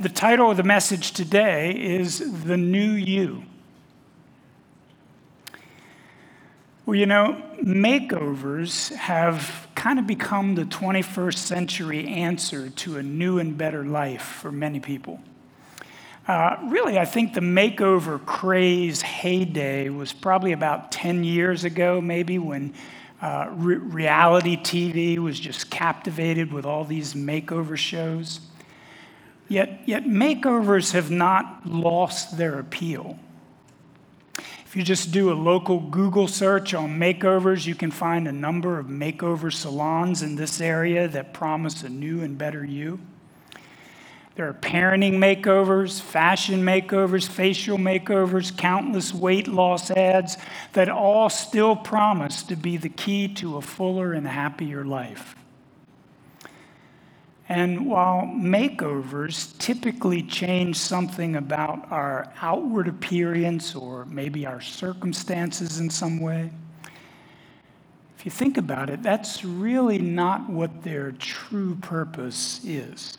The title of the message today is The New You. Well, you know, makeovers have kind of become the 21st century answer to a new and better life for many people. Uh, really, I think the makeover craze heyday was probably about 10 years ago, maybe, when uh, re- reality TV was just captivated with all these makeover shows. Yet, yet makeovers have not lost their appeal. If you just do a local Google search on makeovers, you can find a number of makeover salons in this area that promise a new and better you. There are parenting makeovers, fashion makeovers, facial makeovers, countless weight loss ads that all still promise to be the key to a fuller and happier life. And while makeovers typically change something about our outward appearance or maybe our circumstances in some way, if you think about it, that's really not what their true purpose is.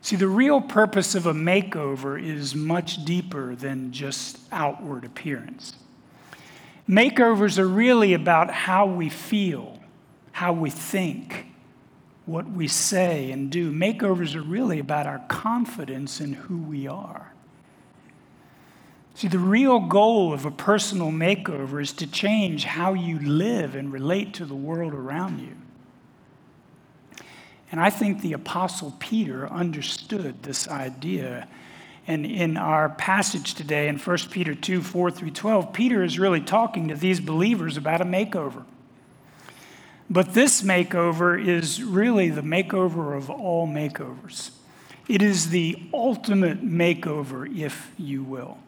See, the real purpose of a makeover is much deeper than just outward appearance. Makeovers are really about how we feel, how we think, what we say and do. Makeovers are really about our confidence in who we are. See, the real goal of a personal makeover is to change how you live and relate to the world around you. And I think the Apostle Peter understood this idea. And in our passage today in 1 Peter 2 4 through 12, Peter is really talking to these believers about a makeover. But this makeover is really the makeover of all makeovers. It is the ultimate makeover, if you will.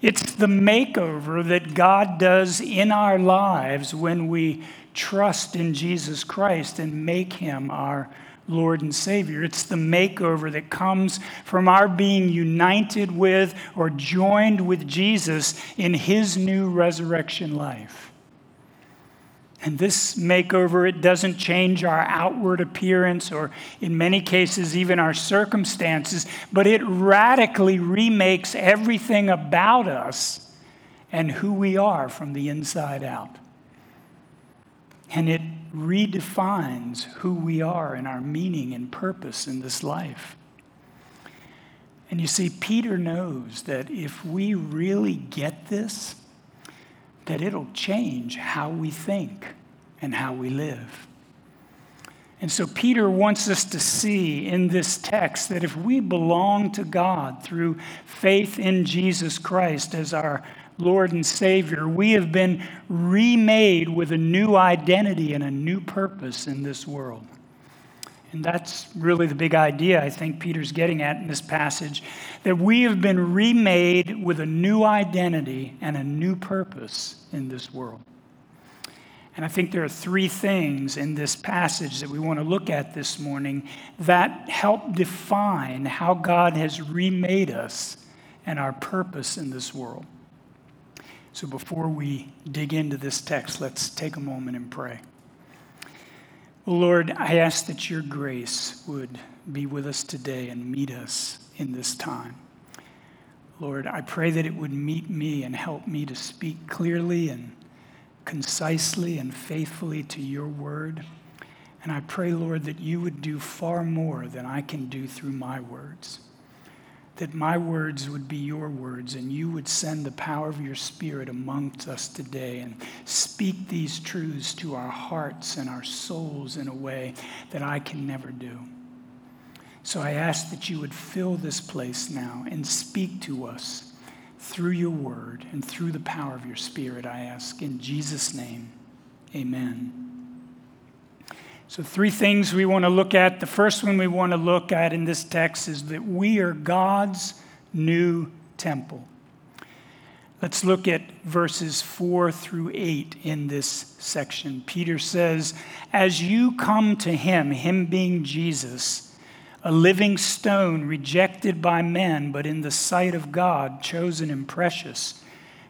It's the makeover that God does in our lives when we trust in Jesus Christ and make him our Lord and Savior. It's the makeover that comes from our being united with or joined with Jesus in his new resurrection life. And this makeover, it doesn't change our outward appearance or, in many cases, even our circumstances, but it radically remakes everything about us and who we are from the inside out. And it redefines who we are and our meaning and purpose in this life. And you see, Peter knows that if we really get this, that it'll change how we think and how we live. And so Peter wants us to see in this text that if we belong to God through faith in Jesus Christ as our Lord and Savior, we have been remade with a new identity and a new purpose in this world. And that's really the big idea I think Peter's getting at in this passage that we have been remade with a new identity and a new purpose in this world. And I think there are three things in this passage that we want to look at this morning that help define how God has remade us and our purpose in this world. So before we dig into this text, let's take a moment and pray. Lord, I ask that your grace would be with us today and meet us in this time. Lord, I pray that it would meet me and help me to speak clearly and concisely and faithfully to your word. And I pray, Lord, that you would do far more than I can do through my words. That my words would be your words, and you would send the power of your Spirit amongst us today and speak these truths to our hearts and our souls in a way that I can never do. So I ask that you would fill this place now and speak to us through your word and through the power of your Spirit, I ask. In Jesus' name, amen. So, three things we want to look at. The first one we want to look at in this text is that we are God's new temple. Let's look at verses 4 through 8 in this section. Peter says, As you come to him, him being Jesus, a living stone rejected by men, but in the sight of God, chosen and precious,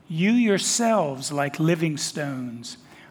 you yourselves, like living stones,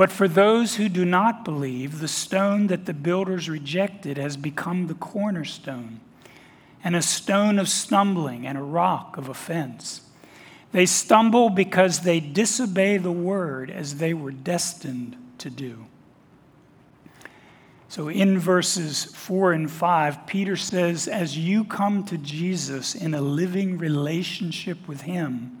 But for those who do not believe, the stone that the builders rejected has become the cornerstone, and a stone of stumbling and a rock of offense. They stumble because they disobey the word as they were destined to do. So, in verses 4 and 5, Peter says, As you come to Jesus in a living relationship with Him,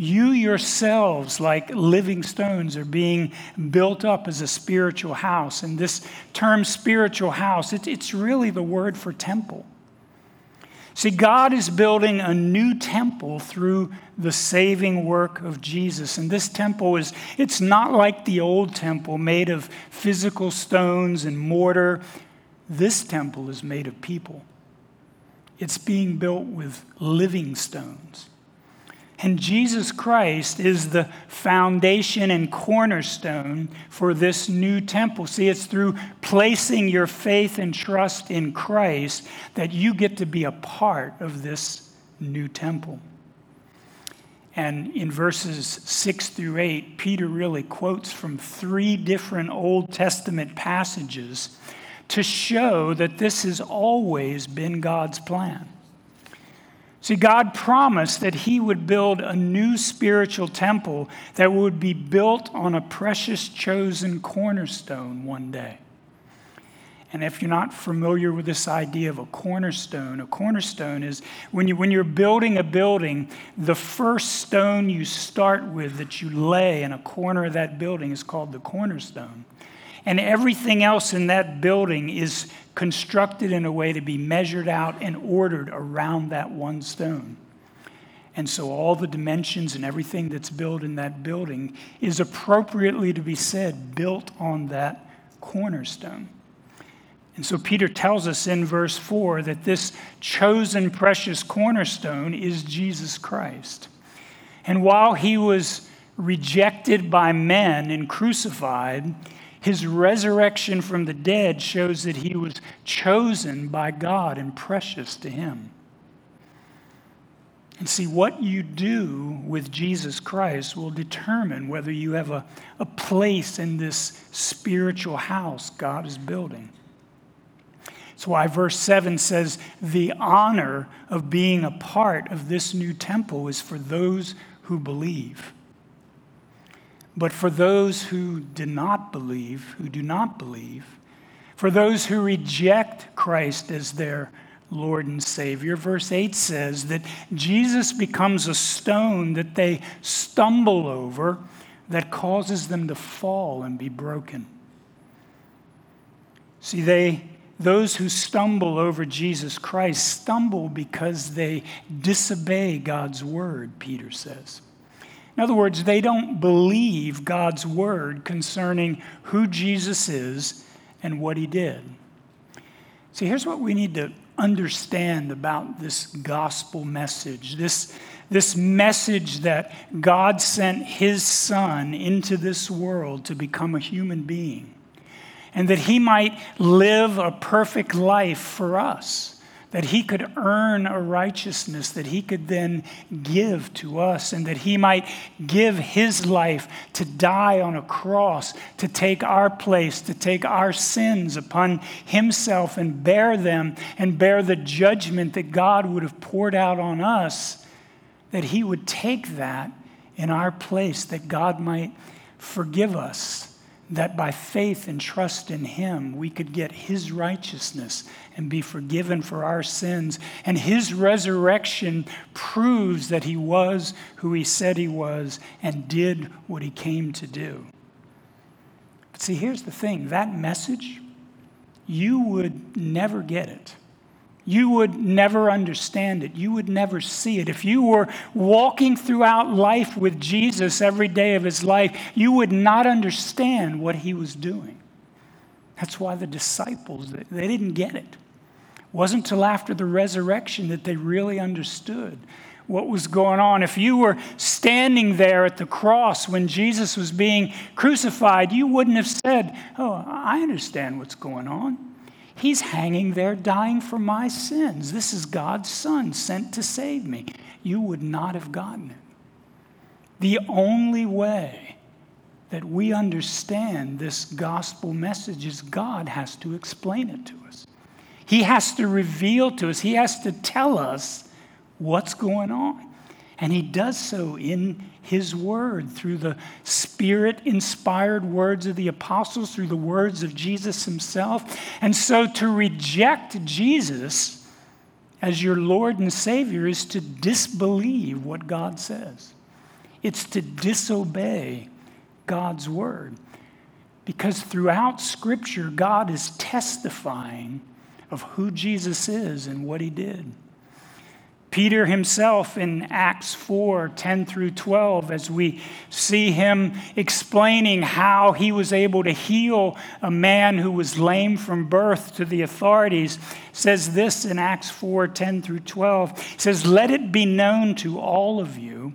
you yourselves, like living stones, are being built up as a spiritual house. And this term, spiritual house, it, it's really the word for temple. See, God is building a new temple through the saving work of Jesus. And this temple is, it's not like the old temple made of physical stones and mortar. This temple is made of people. It's being built with living stones. And Jesus Christ is the foundation and cornerstone for this new temple. See, it's through placing your faith and trust in Christ that you get to be a part of this new temple. And in verses 6 through 8, Peter really quotes from three different Old Testament passages to show that this has always been God's plan. See, God promised that He would build a new spiritual temple that would be built on a precious chosen cornerstone one day. And if you're not familiar with this idea of a cornerstone, a cornerstone is when, you, when you're building a building, the first stone you start with that you lay in a corner of that building is called the cornerstone. And everything else in that building is constructed in a way to be measured out and ordered around that one stone. And so all the dimensions and everything that's built in that building is appropriately to be said built on that cornerstone. And so Peter tells us in verse 4 that this chosen precious cornerstone is Jesus Christ. And while he was rejected by men and crucified, his resurrection from the dead shows that he was chosen by God and precious to him. And see, what you do with Jesus Christ will determine whether you have a, a place in this spiritual house God is building. That's why verse 7 says, The honor of being a part of this new temple is for those who believe. But for those who do not believe, who do not believe, for those who reject Christ as their Lord and Savior, verse 8 says that Jesus becomes a stone that they stumble over that causes them to fall and be broken. See, they, those who stumble over Jesus Christ stumble because they disobey God's word, Peter says. In other words, they don't believe God's word concerning who Jesus is and what he did. See, here's what we need to understand about this gospel message this, this message that God sent his son into this world to become a human being and that he might live a perfect life for us that he could earn a righteousness that he could then give to us, and that he might give his life to die on a cross, to take our place, to take our sins upon himself and bear them, and bear the judgment that God would have poured out on us, that he would take that in our place, that God might forgive us that by faith and trust in Him, we could get His righteousness and be forgiven for our sins. And His resurrection proves that He was who He said He was and did what He came to do. But see, here's the thing that message, you would never get it you would never understand it. You would never see it. If you were walking throughout life with Jesus every day of his life, you would not understand what he was doing. That's why the disciples, they didn't get it. wasn't till after the resurrection that they really understood what was going on. If you were standing there at the cross when Jesus was being crucified, you wouldn't have said, Oh, I understand what's going on. He's hanging there dying for my sins. This is God's Son sent to save me. You would not have gotten it. The only way that we understand this gospel message is God has to explain it to us. He has to reveal to us, He has to tell us what's going on. And he does so in his word through the spirit inspired words of the apostles, through the words of Jesus himself. And so to reject Jesus as your Lord and Savior is to disbelieve what God says, it's to disobey God's word. Because throughout Scripture, God is testifying of who Jesus is and what he did. Peter himself in Acts 4 10 through 12, as we see him explaining how he was able to heal a man who was lame from birth to the authorities, says this in Acts 4 10 through 12. says, Let it be known to all of you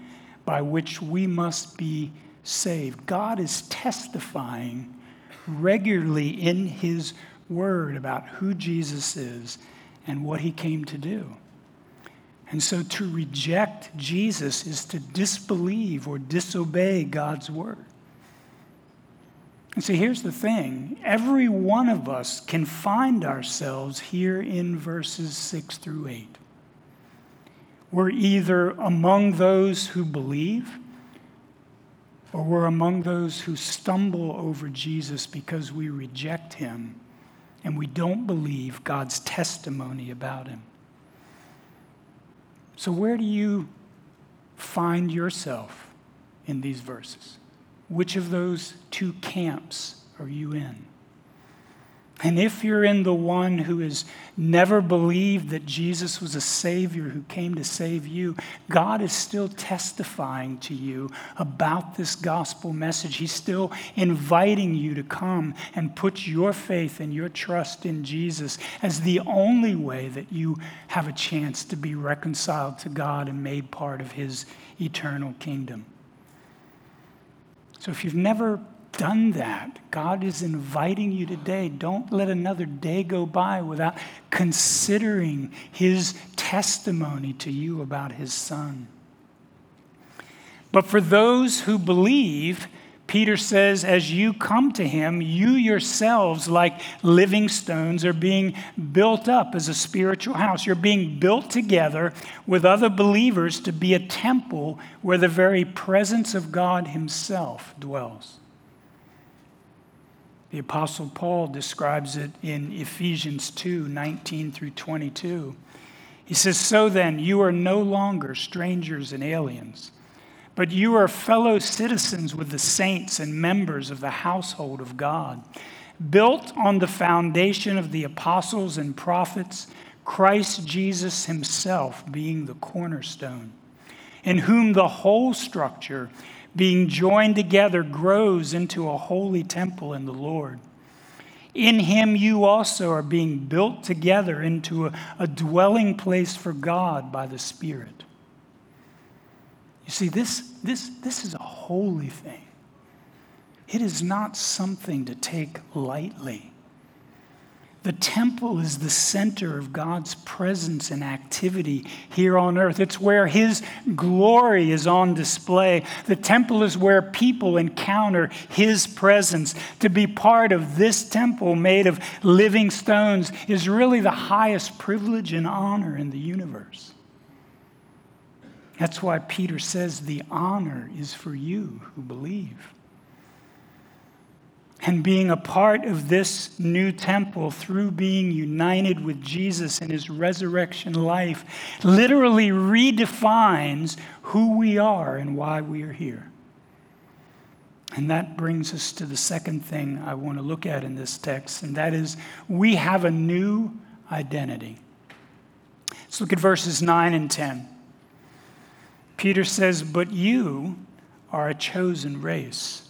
by which we must be saved. God is testifying regularly in His Word about who Jesus is and what He came to do. And so to reject Jesus is to disbelieve or disobey God's word. And so here's the thing every one of us can find ourselves here in verses 6 through 8. We're either among those who believe or we're among those who stumble over Jesus because we reject him and we don't believe God's testimony about him. So, where do you find yourself in these verses? Which of those two camps are you in? And if you're in the one who has never believed that Jesus was a Savior who came to save you, God is still testifying to you about this gospel message. He's still inviting you to come and put your faith and your trust in Jesus as the only way that you have a chance to be reconciled to God and made part of His eternal kingdom. So if you've never done that. God is inviting you today. Don't let another day go by without considering his testimony to you about his son. But for those who believe, Peter says, as you come to him, you yourselves, like living stones, are being built up as a spiritual house. You're being built together with other believers to be a temple where the very presence of God himself dwells. The Apostle Paul describes it in Ephesians 2 19 through 22. He says, So then, you are no longer strangers and aliens, but you are fellow citizens with the saints and members of the household of God, built on the foundation of the apostles and prophets, Christ Jesus himself being the cornerstone, in whom the whole structure being joined together, grows into a holy temple in the Lord. In him, you also are being built together into a, a dwelling place for God by the Spirit. You see, this, this, this is a holy thing. It is not something to take lightly. The temple is the center of God's presence and activity here on earth. It's where His glory is on display. The temple is where people encounter His presence. To be part of this temple made of living stones is really the highest privilege and honor in the universe. That's why Peter says the honor is for you who believe. And being a part of this new temple through being united with Jesus in his resurrection life literally redefines who we are and why we are here. And that brings us to the second thing I want to look at in this text, and that is we have a new identity. Let's look at verses 9 and 10. Peter says, But you are a chosen race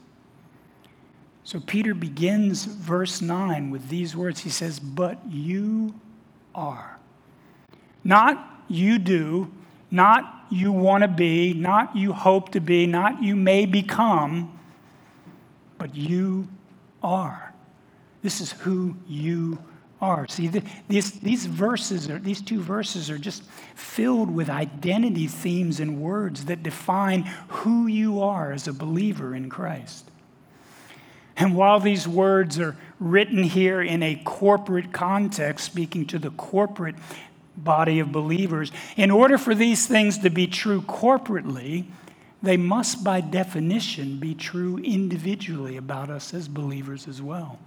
So Peter begins verse 9 with these words. He says, But you are. Not you do, not you want to be, not you hope to be, not you may become, but you are. This is who you are. See, the, these, these verses, are, these two verses are just filled with identity themes and words that define who you are as a believer in Christ. And while these words are written here in a corporate context, speaking to the corporate body of believers, in order for these things to be true corporately, they must, by definition, be true individually about us as believers as well.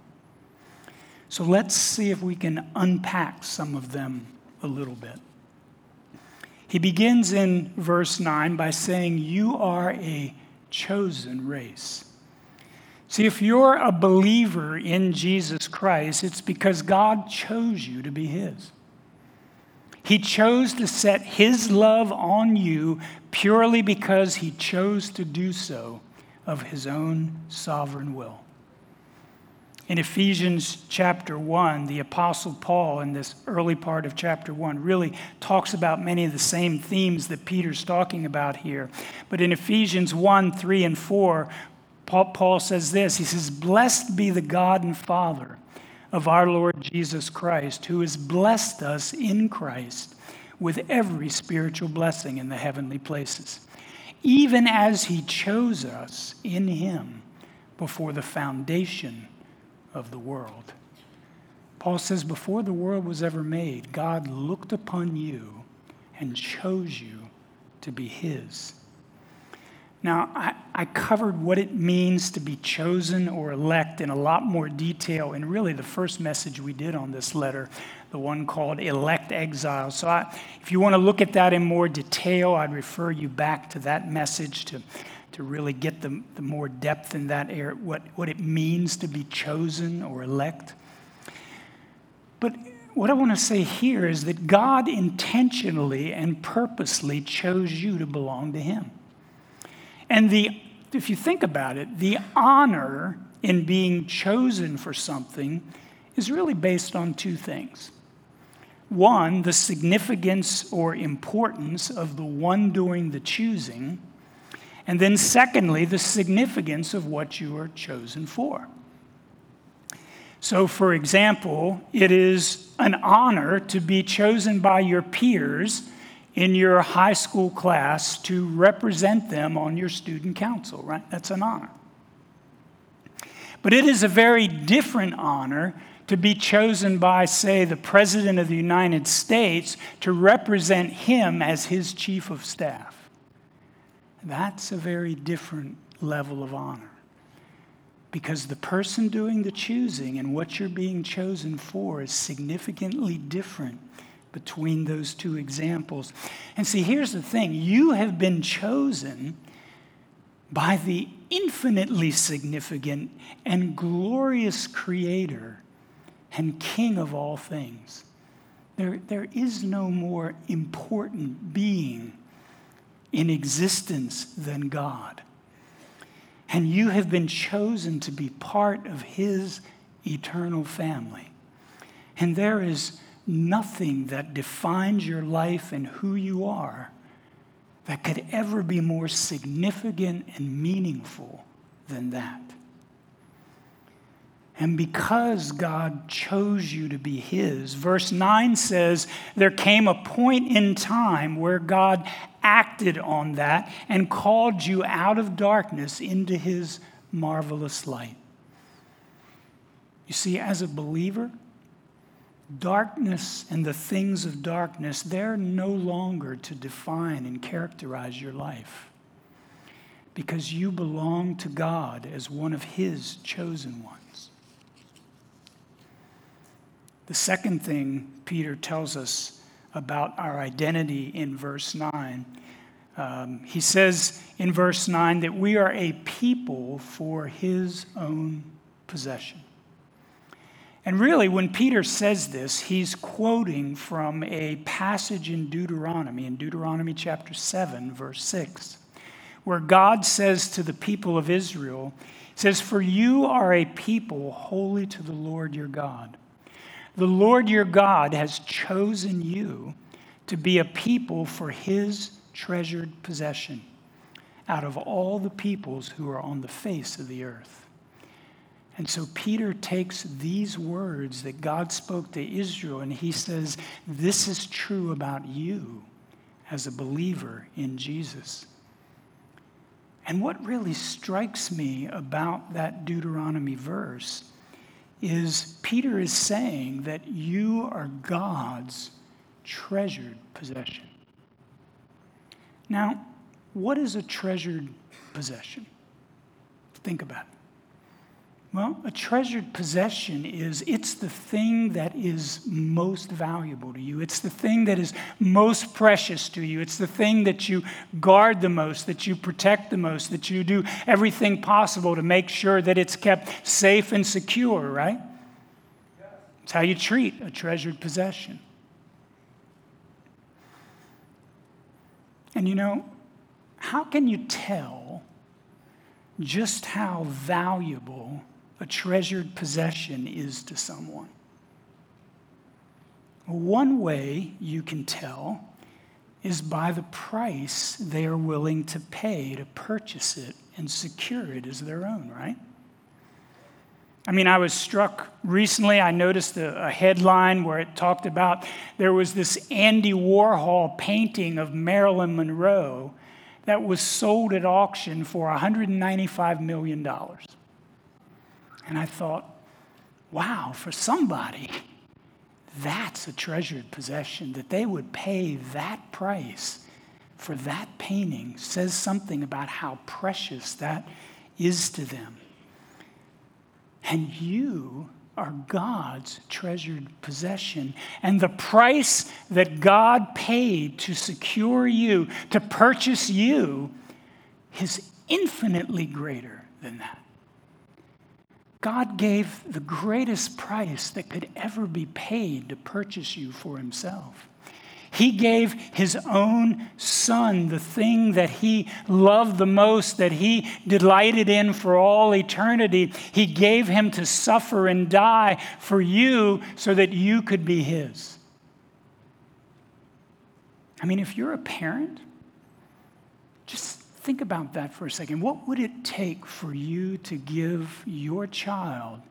So let's see if we can unpack some of them a little bit. He begins in verse 9 by saying, You are a chosen race. See, if you're a believer in Jesus Christ, it's because God chose you to be His. He chose to set His love on you purely because He chose to do so of His own sovereign will. In Ephesians chapter 1, the Apostle Paul, in this early part of chapter 1, really talks about many of the same themes that Peter's talking about here. But in Ephesians 1 3 and 4, Paul says this He says, Blessed be the God and Father of our Lord Jesus Christ, who has blessed us in Christ with every spiritual blessing in the heavenly places, even as he chose us in him before the foundation of the world. Paul says, Before the world was ever made, God looked upon you and chose you to be his. Now, I, I, covered what it means to be chosen or elect in a lot more detail in really the first message we did on this letter, the one called Elect Exile. So, I, if you want to look at that in more detail, I'd refer you back to that message to, to really get the, the more depth in that area, what, what it means to be chosen or elect. But what I want to say here is that God intentionally and purposely chose you to belong to Him. And the, if you think about it, the honor in being chosen for something is really based on two things. One, the significance or importance of the one doing the choosing. And then, secondly, the significance of what you are chosen for. So, for example, it is an honor to be chosen by your peers in your high school class to represent them on your student council, right? That's an honor. But it is a very different honor to be chosen by, say, the President of the United States to represent him as his chief of staff. That's a very different level of honor. Because the person doing the choosing and what you're being chosen for is significantly different between those two examples. And see, here's the thing you have been chosen by the infinitely significant and glorious Creator and King of all things. There, there is no more important being in existence than God. And you have been chosen to be part of His eternal family. And there is nothing that defines your life and who you are that could ever be more significant and meaningful than that. And because God chose you to be His, verse 9 says, there came a point in time where God acted on that and called you out of darkness into His marvelous light. You see, as a believer, darkness and the things of darkness, they're no longer to define and characterize your life because you belong to God as one of His chosen ones. The second thing Peter tells us about our identity in verse 9, um, he says in verse 9 that we are a people for his own possession. And really, when Peter says this, he's quoting from a passage in Deuteronomy, in Deuteronomy chapter 7, verse 6, where God says to the people of Israel, says, For you are a people holy to the Lord your God. The Lord your God has chosen you to be a people for his treasured possession out of all the peoples who are on the face of the earth. And so Peter takes these words that God spoke to Israel and he says, This is true about you as a believer in Jesus. And what really strikes me about that Deuteronomy verse is Peter is saying that you are God's treasured possession. Now, what is a treasured possession? Think about it. Well, a treasured possession is it's the thing that is most valuable to you. It's the thing that is most precious to you. It's the thing that you guard the most, that you protect the most, that you do everything possible to make sure that it's kept safe and secure, right? It's how you treat a treasured possession. And you know, how can you tell just how valuable a treasured possession is to someone. One way you can tell is by the price they are willing to pay to purchase it and secure it as their own, right? I mean, I was struck recently. I noticed a, a, headline where it talked about there was this Andy Warhol painting of Marilyn Monroe that was sold at auction for $195 million. And I thought, wow, for somebody, that's a treasured possession. That they would pay that price for that painting says something about how precious that is to them. And you are God's treasured possession. And the price that God paid to secure you, to purchase you, is infinitely greater than that. God gave the greatest price that could ever be paid to purchase you for himself. He gave his own son, the thing that he loved the most, that he delighted in for all eternity. He gave him to suffer and die for you so that you could be his. I mean, if you're a parent, just Think about that for a second. What would it take for you to give your child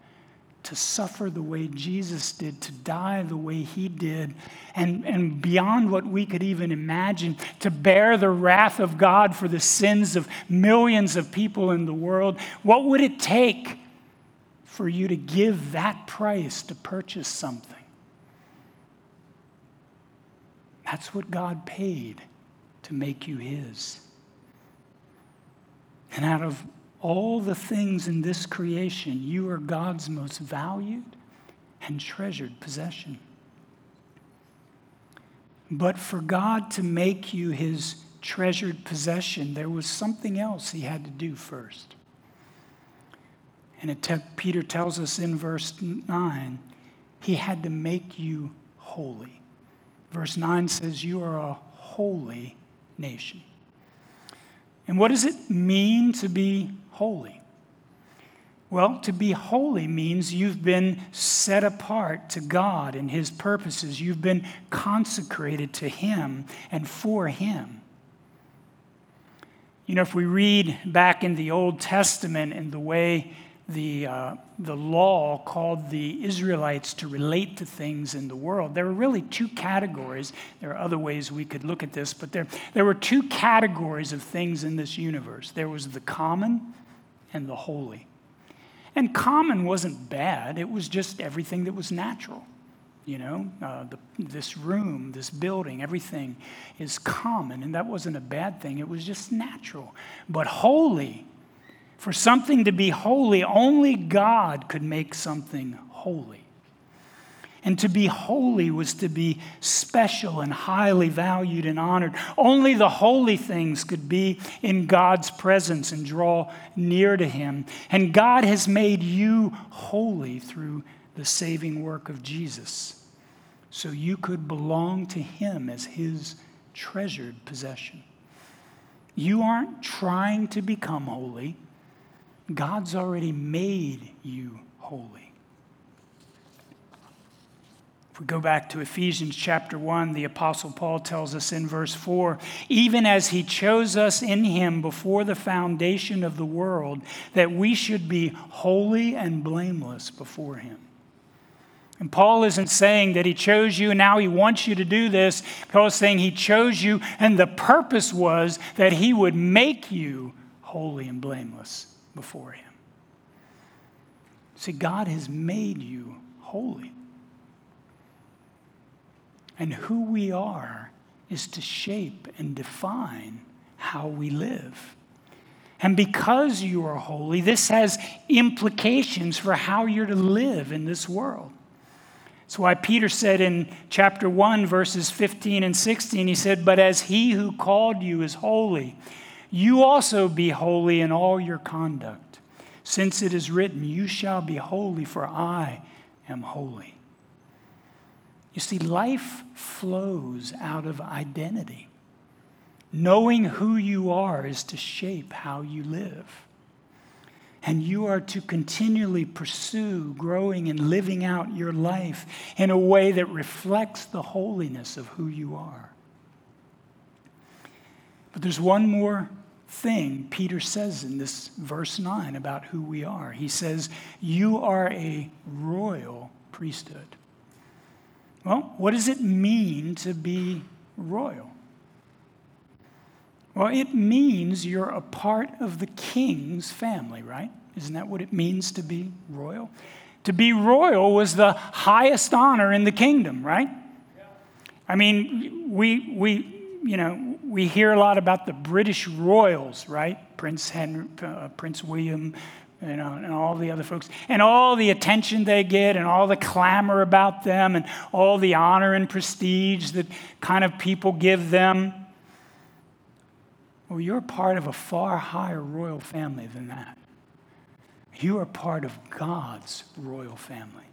to suffer the way Jesus did, to die the way he did, and, and beyond what we could even imagine, to bear the wrath of God for the sins of millions of people in the world? What would it take for you to give that price to purchase something? That's what God paid to make you his. And out of all the things in this creation, you are God's most valued and treasured possession. But for God to make you his treasured possession, there was something else he had to do first. And te- Peter tells us in verse 9, he had to make you holy. Verse 9 says, You are a holy nation. And what does it mean to be holy? Well, to be holy means you've been set apart to God and His purposes. You've been consecrated to Him and for Him. You know, if we read back in the Old Testament and the way the, uh, the law called the Israelites to relate to things in the world, there were really two categories. There are other ways we could look at this, but there, there were two categories of things in this universe there was the common and the holy. And common wasn't bad, it was just everything that was natural. You know, uh, the, this room, this building, everything is common, and that wasn't a bad thing. It was just natural. But holy, for something to be holy, only God could make something holy. And to be holy was to be special and highly valued and honored. Only the holy things could be in God's presence and draw near to Him. And God has made you holy through the saving work of Jesus. So you could belong to Him as His treasured possession. You aren't trying to become holy. God's already made you holy. If we go back to Ephesians chapter 1, the Apostle Paul tells us in verse 4 even as he chose us in him before the foundation of the world, that we should be holy and blameless before him. And Paul isn't saying that he chose you and now he wants you to do this. Paul is saying he chose you, and the purpose was that he would make you holy and blameless before Him. See, God has made you holy. And who we are is to shape and define how we live. And because you are holy, this has implications for how you're to live in this world. That's why Peter said in chapter 1, verses 15 and 16, he said, But as he who called you is holy, you also be holy in all your conduct, since it is written, You shall be holy, for I am holy. You see, life flows out of identity. Knowing who you are is to shape how you live. And you are to continually pursue growing and living out your life in a way that reflects the holiness of who you are. But there's one more thing Peter says in this verse 9 about who we are. He says, You are a royal priesthood. Well, what does it mean to be royal? Well, it means you're a part of the king's family, right? Isn't that what it means to be royal? To be royal was the highest honor in the kingdom, right? I mean, we, we, you know, we hear a lot about the British royals, right? Prince Henry, uh, Prince William, you know, and all the other folks, and all the attention they get, and all the clamor about them, and all the honor and prestige that kind of people give them. Well, you're part of a far higher royal family than that. You are part of God's royal family.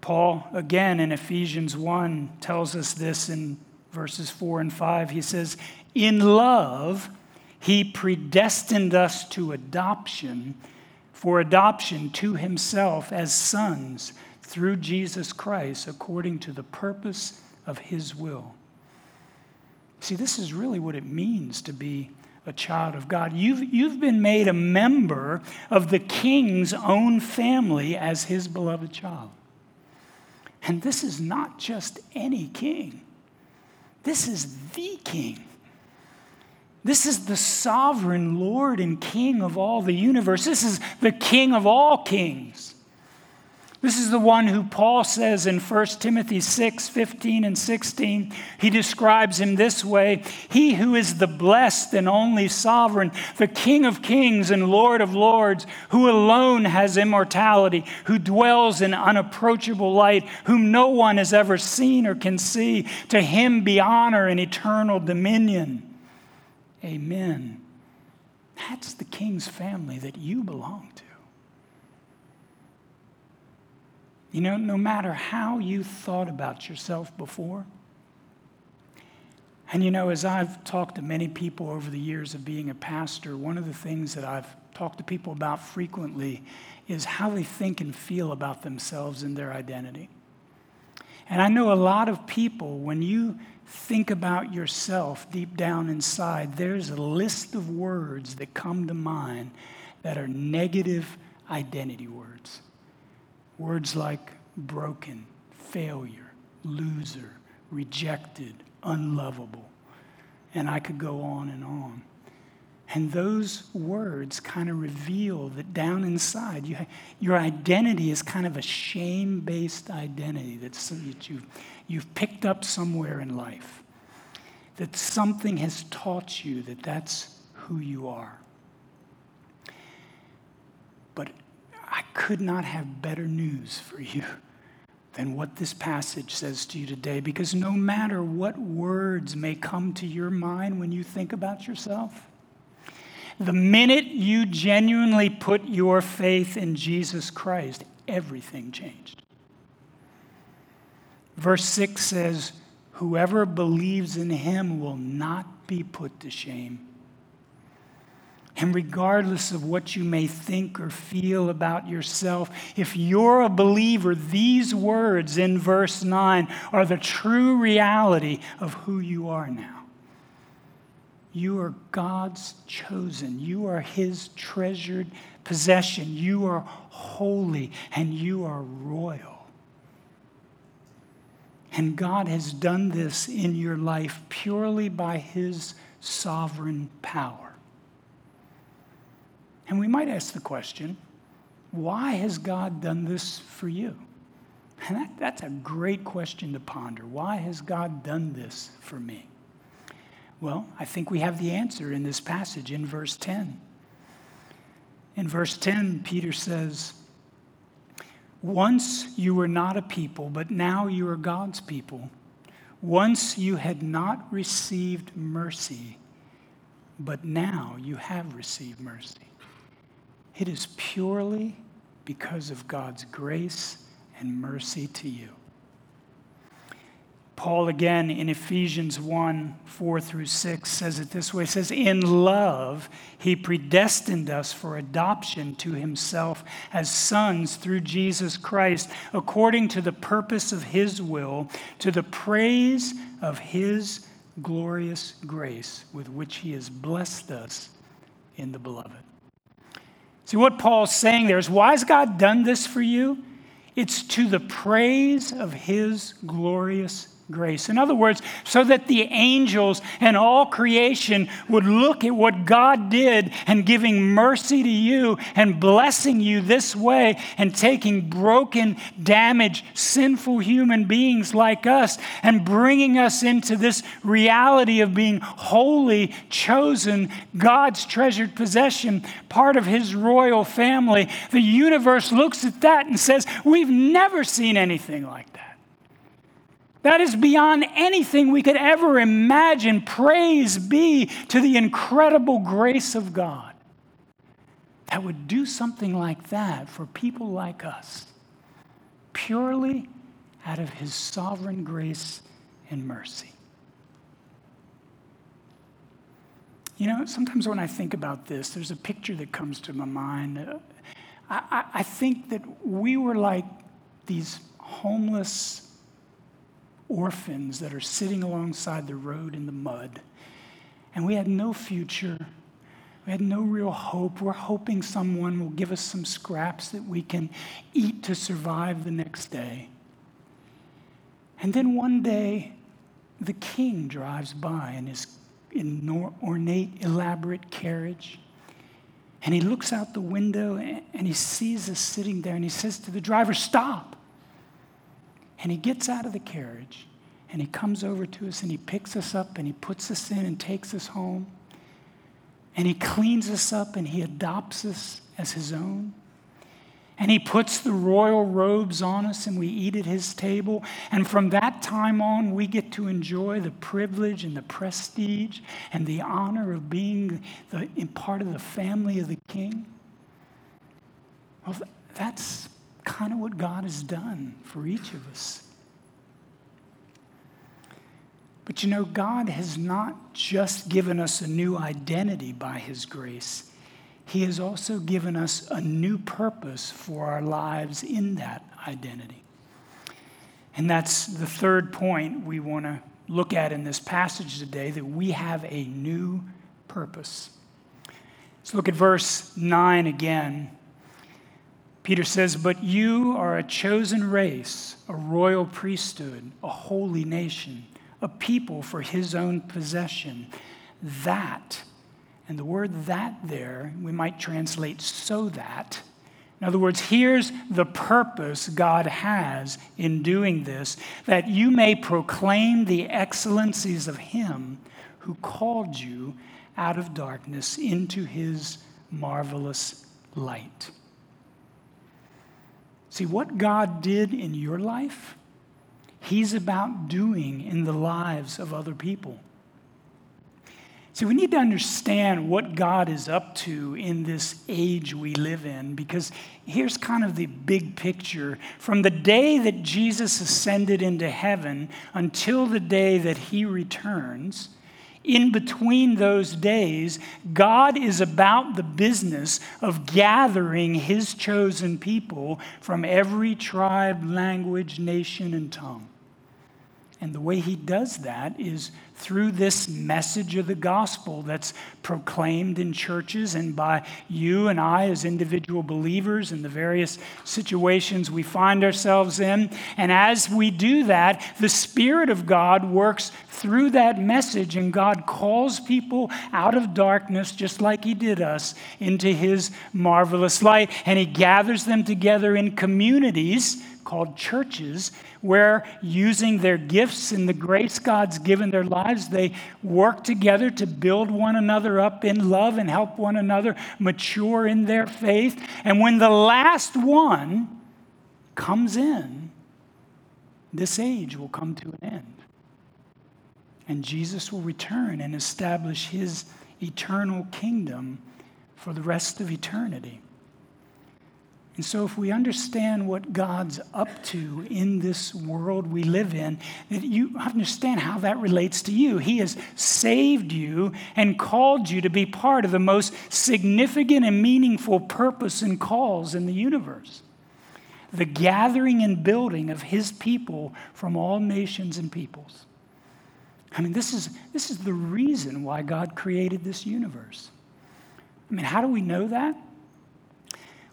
Paul, again in Ephesians 1, tells us this in verses 4 and 5, he says, In love, he predestined us to adoption, for adoption to himself as sons through Jesus Christ, according to the purpose of his will. See, this is really what it means to be a child of God. You've, you've been made a member of the king's own family as his beloved child. And this is not just any king. This is the king. This is the sovereign Lord and King of all the universe. This is the King of all kings. This is the one who Paul says in 1 Timothy 6 15 and 16. He describes him this way He who is the blessed and only sovereign, the King of kings and Lord of lords, who alone has immortality, who dwells in unapproachable light, whom no one has ever seen or can see. To him be honor and eternal dominion. Amen. That's the king's family that you belong to. You know, no matter how you thought about yourself before, and you know, as I've talked to many people over the years of being a pastor, one of the things that I've talked to people about frequently is how they think and feel about themselves and their identity. And I know a lot of people, when you think about yourself deep down inside, there's a list of words that come to mind that are negative identity words. Words like broken, failure, loser, rejected, unlovable. And I could go on and on. And those words kind of reveal that down inside, you, your identity is kind of a shame based identity that's, that you've, you've picked up somewhere in life. That something has taught you that that's who you are. But I could not have better news for you than what this passage says to you today, because no matter what words may come to your mind when you think about yourself, the minute you genuinely put your faith in Jesus Christ, everything changed. Verse 6 says, Whoever believes in him will not be put to shame. And regardless of what you may think or feel about yourself, if you're a believer, these words in verse 9 are the true reality of who you are now. You are God's chosen. You are His treasured possession. You are holy and you are royal. And God has done this in your life purely by His sovereign power. And we might ask the question why has God done this for you? And that, that's a great question to ponder. Why has God done this for me? Well, I think we have the answer in this passage in verse 10. In verse 10, Peter says, Once you were not a people, but now you are God's people. Once you had not received mercy, but now you have received mercy. It is purely because of God's grace and mercy to you. Paul, again in Ephesians 1 4 through 6, says it this way says, In love, he predestined us for adoption to himself as sons through Jesus Christ, according to the purpose of his will, to the praise of his glorious grace with which he has blessed us in the beloved. See, what Paul's saying there is why has God done this for you? It's to the praise of his glorious grace. In other words, so that the angels and all creation would look at what God did and giving mercy to you and blessing you this way and taking broken, damaged, sinful human beings like us and bringing us into this reality of being holy, chosen, God's treasured possession, part of His royal family. The universe looks at that and says, We've never seen anything like that. That is beyond anything we could ever imagine. Praise be to the incredible grace of God that would do something like that for people like us, purely out of His sovereign grace and mercy. You know, sometimes when I think about this, there's a picture that comes to my mind. I, I, I think that we were like these homeless orphans that are sitting alongside the road in the mud. And we had no future. We had no real hope. We're hoping someone will give us some scraps that we can eat to survive the next day. And then one day, the king drives by in his ornate, elaborate carriage. And he looks out the window and he sees us sitting there and he says to the driver, Stop. And he gets out of the carriage and he comes over to us and he picks us up and he puts us in and takes us home. And he cleans us up and he adopts us as his own. And he puts the royal robes on us and we eat at his table. And from that time on, we get to enjoy the privilege and the prestige and the honor of being the, part of the family of the king. Well, that's kind of what God has done for each of us. But you know, God has not just given us a new identity by His grace, He has also given us a new purpose for our lives in that identity. And that's the third point we want to look at in this passage today that we have a new purpose. Let's look at verse 9 again. Peter says, But you are a chosen race, a royal priesthood, a holy nation, a people for his own possession. That, and the word that there, we might translate so that. In other words, here's the purpose God has in doing this that you may proclaim the excellencies of Him who called you out of darkness into His marvelous light. See, what God did in your life, He's about doing in the lives of other people. See, we need to understand what God is up to in this age we live in because here's kind of the big picture. From the day that Jesus ascended into heaven until the day that he returns, in between those days, God is about the business of gathering his chosen people from every tribe, language, nation, and tongue. And the way he does that is through this message of the gospel that's proclaimed in churches and by you and I as individual believers in the various situations we find ourselves in. And as we do that, the Spirit of God works through that message, and God calls people out of darkness, just like He did us, into His marvelous light. And He gathers them together in communities called churches, where using their gifts and the grace God's given their lives, they work together to build one another up in love and help one another mature in their faith. And when the last one comes in, this age will come to an end. And Jesus will return and establish his eternal kingdom for the rest of eternity. And so, if we understand what God's up to in this world we live in, that you understand how that relates to you. He has saved you and called you to be part of the most significant and meaningful purpose and calls in the universe the gathering and building of His people from all nations and peoples. I mean, this is, this is the reason why God created this universe. I mean, how do we know that?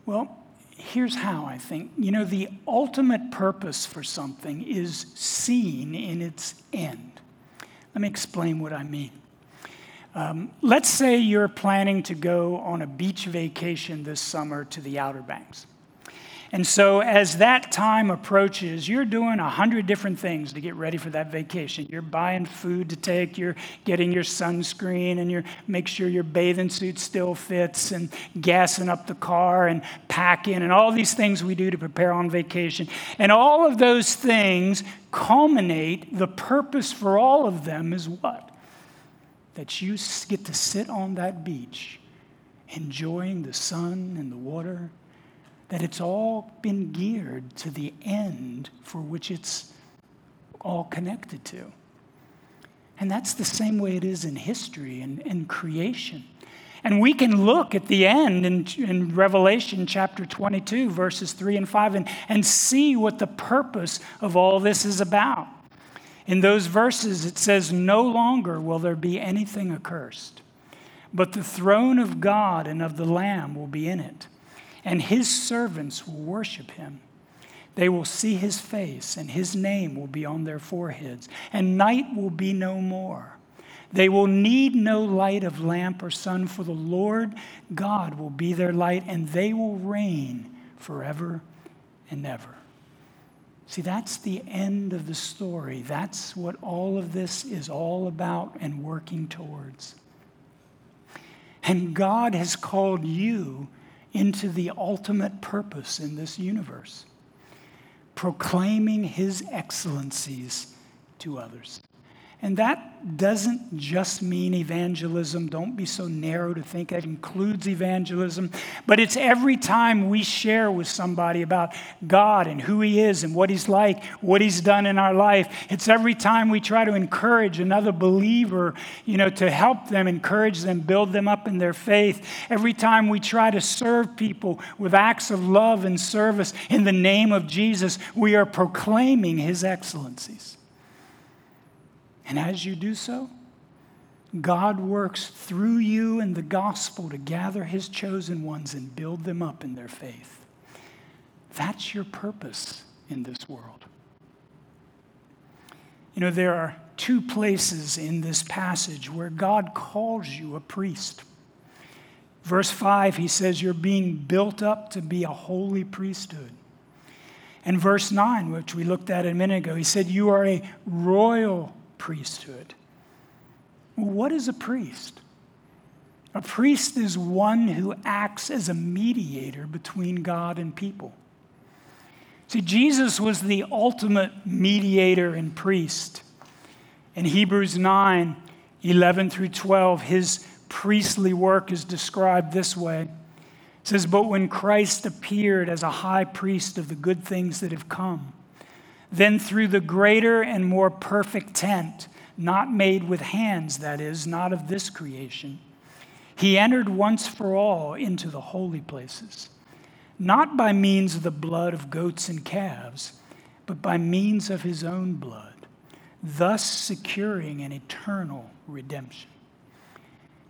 Well, here's how I think. You know, the ultimate purpose for something is seen in its end. Let me explain what I mean. Um, let's say you're planning to go on a beach vacation this summer to the Outer Banks. And so, as that time approaches, you're doing a hundred different things to get ready for that vacation. You're buying food to take, you're getting your sunscreen, and you're make sure your bathing suit still fits, and gassing up the car, and packing, and all these things we do to prepare on vacation. And all of those things culminate. The purpose for all of them is what? That you get to sit on that beach, enjoying the sun and the water that it's all been geared to the end for which it's all connected to. And that's the same way it is in history and, and creation. And we can look at the end in, in, Revelation chapter 22, verses 3 and 5, and, and see what the purpose of all this is about. In those verses, it says, No longer will there be anything accursed, but the throne of God and of the Lamb will be in it and his servants will worship him. They will see his face, and his name will be on their foreheads, and night will be no more. They will need no light of lamp or sun, for the Lord God will be their light, and they will reign forever and ever. See, that's the end of the story. That's what all of this is all about and working towards. And God has called you into the ultimate purpose in this universe proclaiming his excellencies to others. And that doesn't just mean evangelism. Don't be so narrow to think that includes evangelism. But it's every time we share with somebody about God and who He is and what He's like, what He's done in our life. It's every time we try to encourage another believer, you know, to help them, encourage them, build them up in their faith. Every time we try to serve people with acts of love and service in the name of Jesus, we are proclaiming His excellencies. And as you do so, God works through you and the gospel to gather his chosen ones and build them up in their faith. That's your purpose in this world. You know, there are two places in this passage where God calls you a priest. Verse 5, he says, You're being built up to be a holy priesthood. And verse 9, which we looked at a minute ago, he said, You are a royal priesthood. What is a priest? A priest is one who acts as a mediator between God and people. See, Jesus was the ultimate mediator and priest. In Hebrews 9 11 through 12, his priestly work is described this way. It says, But when Christ appeared as a high priest of the good things that have come, then through the greater and more perfect tent, not made with hands, that is, not of this creation, he entered once for all into the holy places not by means of the blood of goats and calves, but by means of his own blood, thus securing an eternal redemption.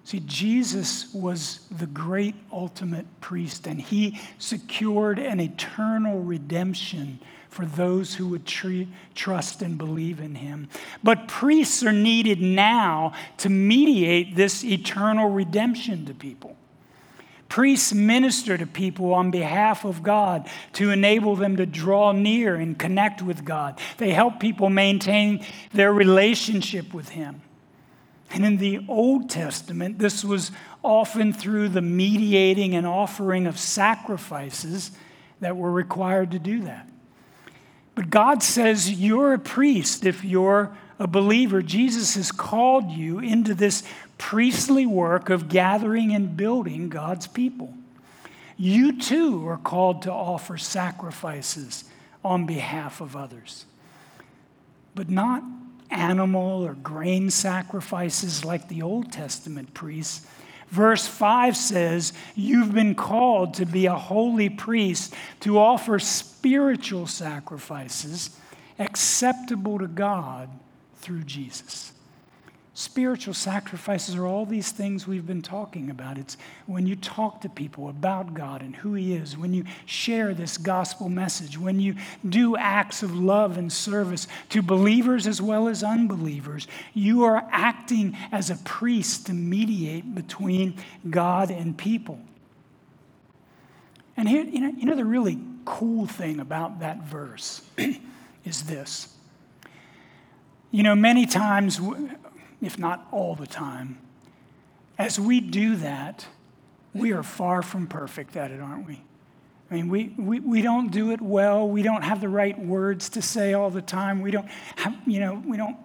See, Jesus was the great ultimate priest, and he secured an eternal redemption for those who would trust and believe in him. But priests are needed now to mediate this eternal redemption to people. Priests minister to people on behalf of God to enable them to draw near and connect with God. They help people maintain their relationship with Him. And in the Old Testament, this was often through the mediating and offering of sacrifices that were required to do that. But God says you're a priest if you're a believer. Jesus has called you into this priestly work of gathering and building God's people. You too are called to offer sacrifices on behalf of others, but not animal or grain sacrifices like the Old Testament priests. Verse 5 says, You've been called to be a holy priest, to offer spiritual sacrifices acceptable to God through Jesus. Spiritual sacrifices are all these things we've been talking about. It's when you talk to people about God and who He is, when you share this gospel message, when you do acts of love and service to believers as well as unbelievers, you are acting as a priest to mediate between God and people. And here, you know, you know the really cool thing about that verse is this. You know, many times if not all the time. As we do that, we are far from perfect at it, aren't we? I mean, we, we, we don't do it well. We don't have the right words to say all the time. We don't, have, you know, we don't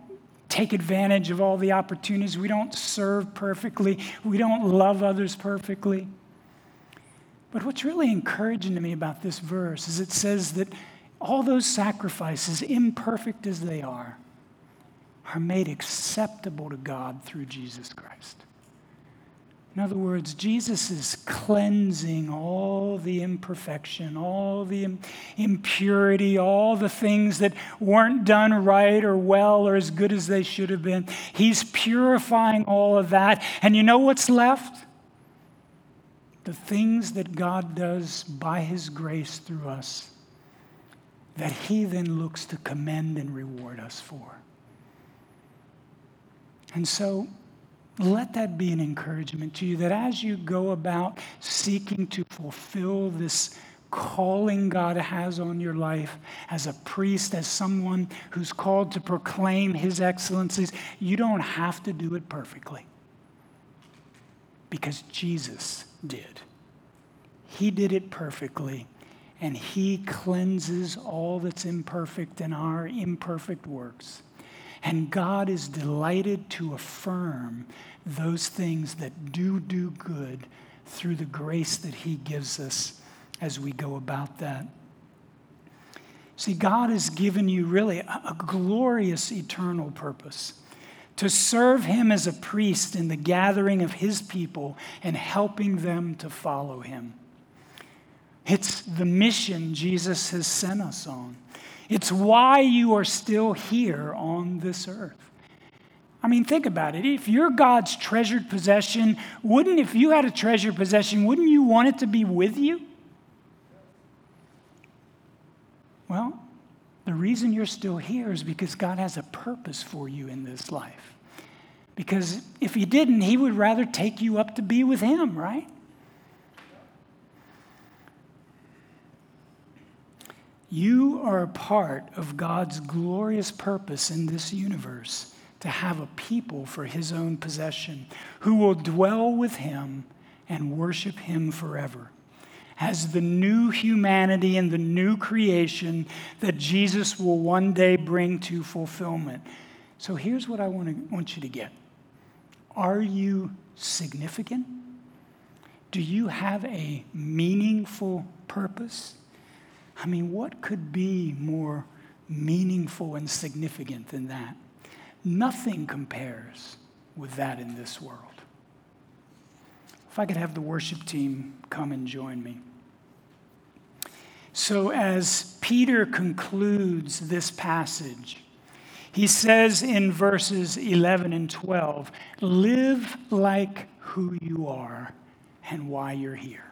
take advantage of all the opportunities. We don't serve perfectly. We don't love others perfectly. But what's really encouraging to me about this verse is it says that all those sacrifices, imperfect as they are, are made acceptable to God through Jesus Christ. In other words, Jesus is cleansing all the imperfection, all the impurity, all the things that weren't done right or well or as good as they should have been. He's purifying all of that. And you know what's left? The things that God does by His grace through us that He then looks to commend and reward us for. And so let that be an encouragement to you that as you go about seeking to fulfill this calling God has on your life as a priest, as someone who's called to proclaim his excellencies, you don't have to do it perfectly because Jesus did. He did it perfectly, and he cleanses all that's imperfect in our imperfect works. And God is delighted to affirm those things that do do good through the grace that He gives us as we go about that. See, God has given you really a, glorious eternal purpose to serve Him as a priest in the gathering of His people and helping them to follow Him. It's the mission Jesus has sent us on. It's why you are still here on this earth. I mean, think about it. If you're God's treasured possession, wouldn't, if you had a treasured possession, wouldn't you want it to be with you? Well, the reason you're still here is because God has a purpose for you in this life. Because if He didn't, He would rather take you up to be with Him, right? You are a part of God's glorious purpose in this universe to have a people for his own possession who will dwell with him and worship him forever. As the new humanity and the new creation that Jesus will one day bring to fulfillment. So here's what I want, to, want you to get Are you significant? Do you have a meaningful purpose? I mean, what could be more meaningful and significant than that? Nothing compares with that in this world. If I could have the worship team come and join me. So, as Peter concludes this passage, he says in verses 11 and 12 live like who you are and why you're here.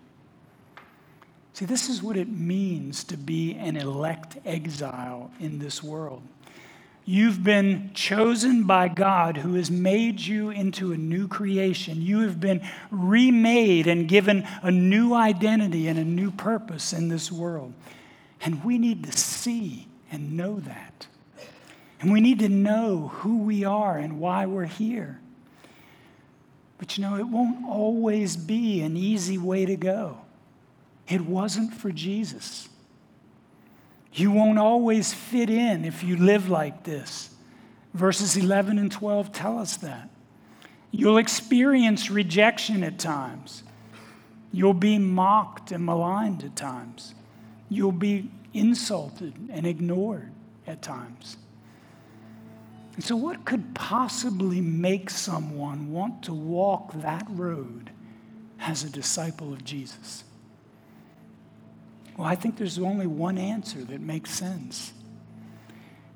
See, this is what it means to be an elect exile in this world. You've been chosen by God who has made you into a new creation. You have been remade and given a new identity and a new purpose in this world. And we need to see and know that. And we need to know who we are and why we're here. But you know, it won't always be an easy way to go. It wasn't for Jesus. You won't always fit in if you live like this. Verses 11 and 12 tell us that. You'll experience rejection at times. You'll be mocked and maligned at times. You'll be insulted and ignored at times. And so, what could possibly make someone want to walk that road as a disciple of Jesus? Well, I think there's only one answer that makes sense.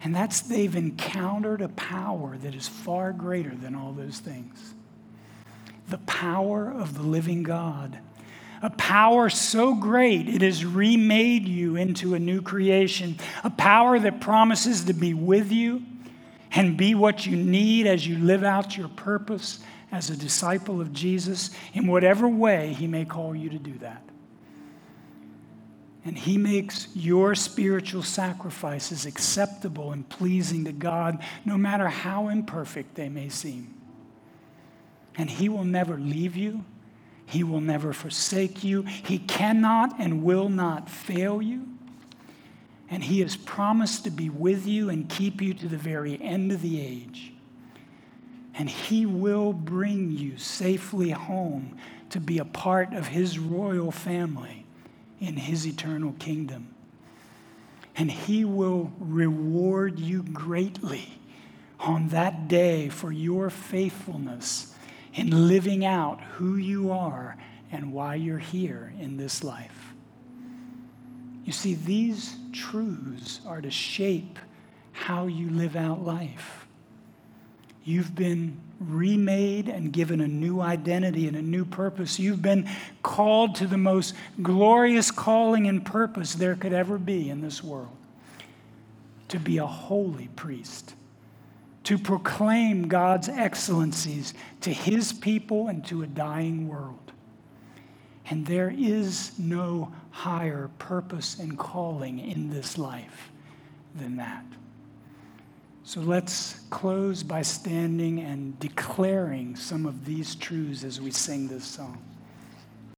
And that's they've encountered a power that is far greater than all those things the power of the living God. A power so great it has remade you into a new creation. A power that promises to be with you and be what you need as you live out your purpose as a disciple of Jesus in whatever way He may call you to do that. And He makes your spiritual sacrifices acceptable and pleasing to God, no matter how imperfect they may seem. And He will never leave you, He will never forsake you, He cannot and will not fail you. And He has promised to be with you and keep you to the very end of the age. And He will bring you safely home to be a part of His royal family in his eternal kingdom. And he will reward you greatly on that day for your faithfulness in living out who you are and why you're here in this life. You see, these truths are to shape how you live out life. You've been remade and given a new identity and a new purpose. You've been called to the most glorious calling and purpose there could ever be in this world to be a holy priest, to proclaim God's excellencies to his people and to a dying world. And there is no higher purpose and calling in this life than that. So let's close by standing and declaring some of these truths as we sing this song.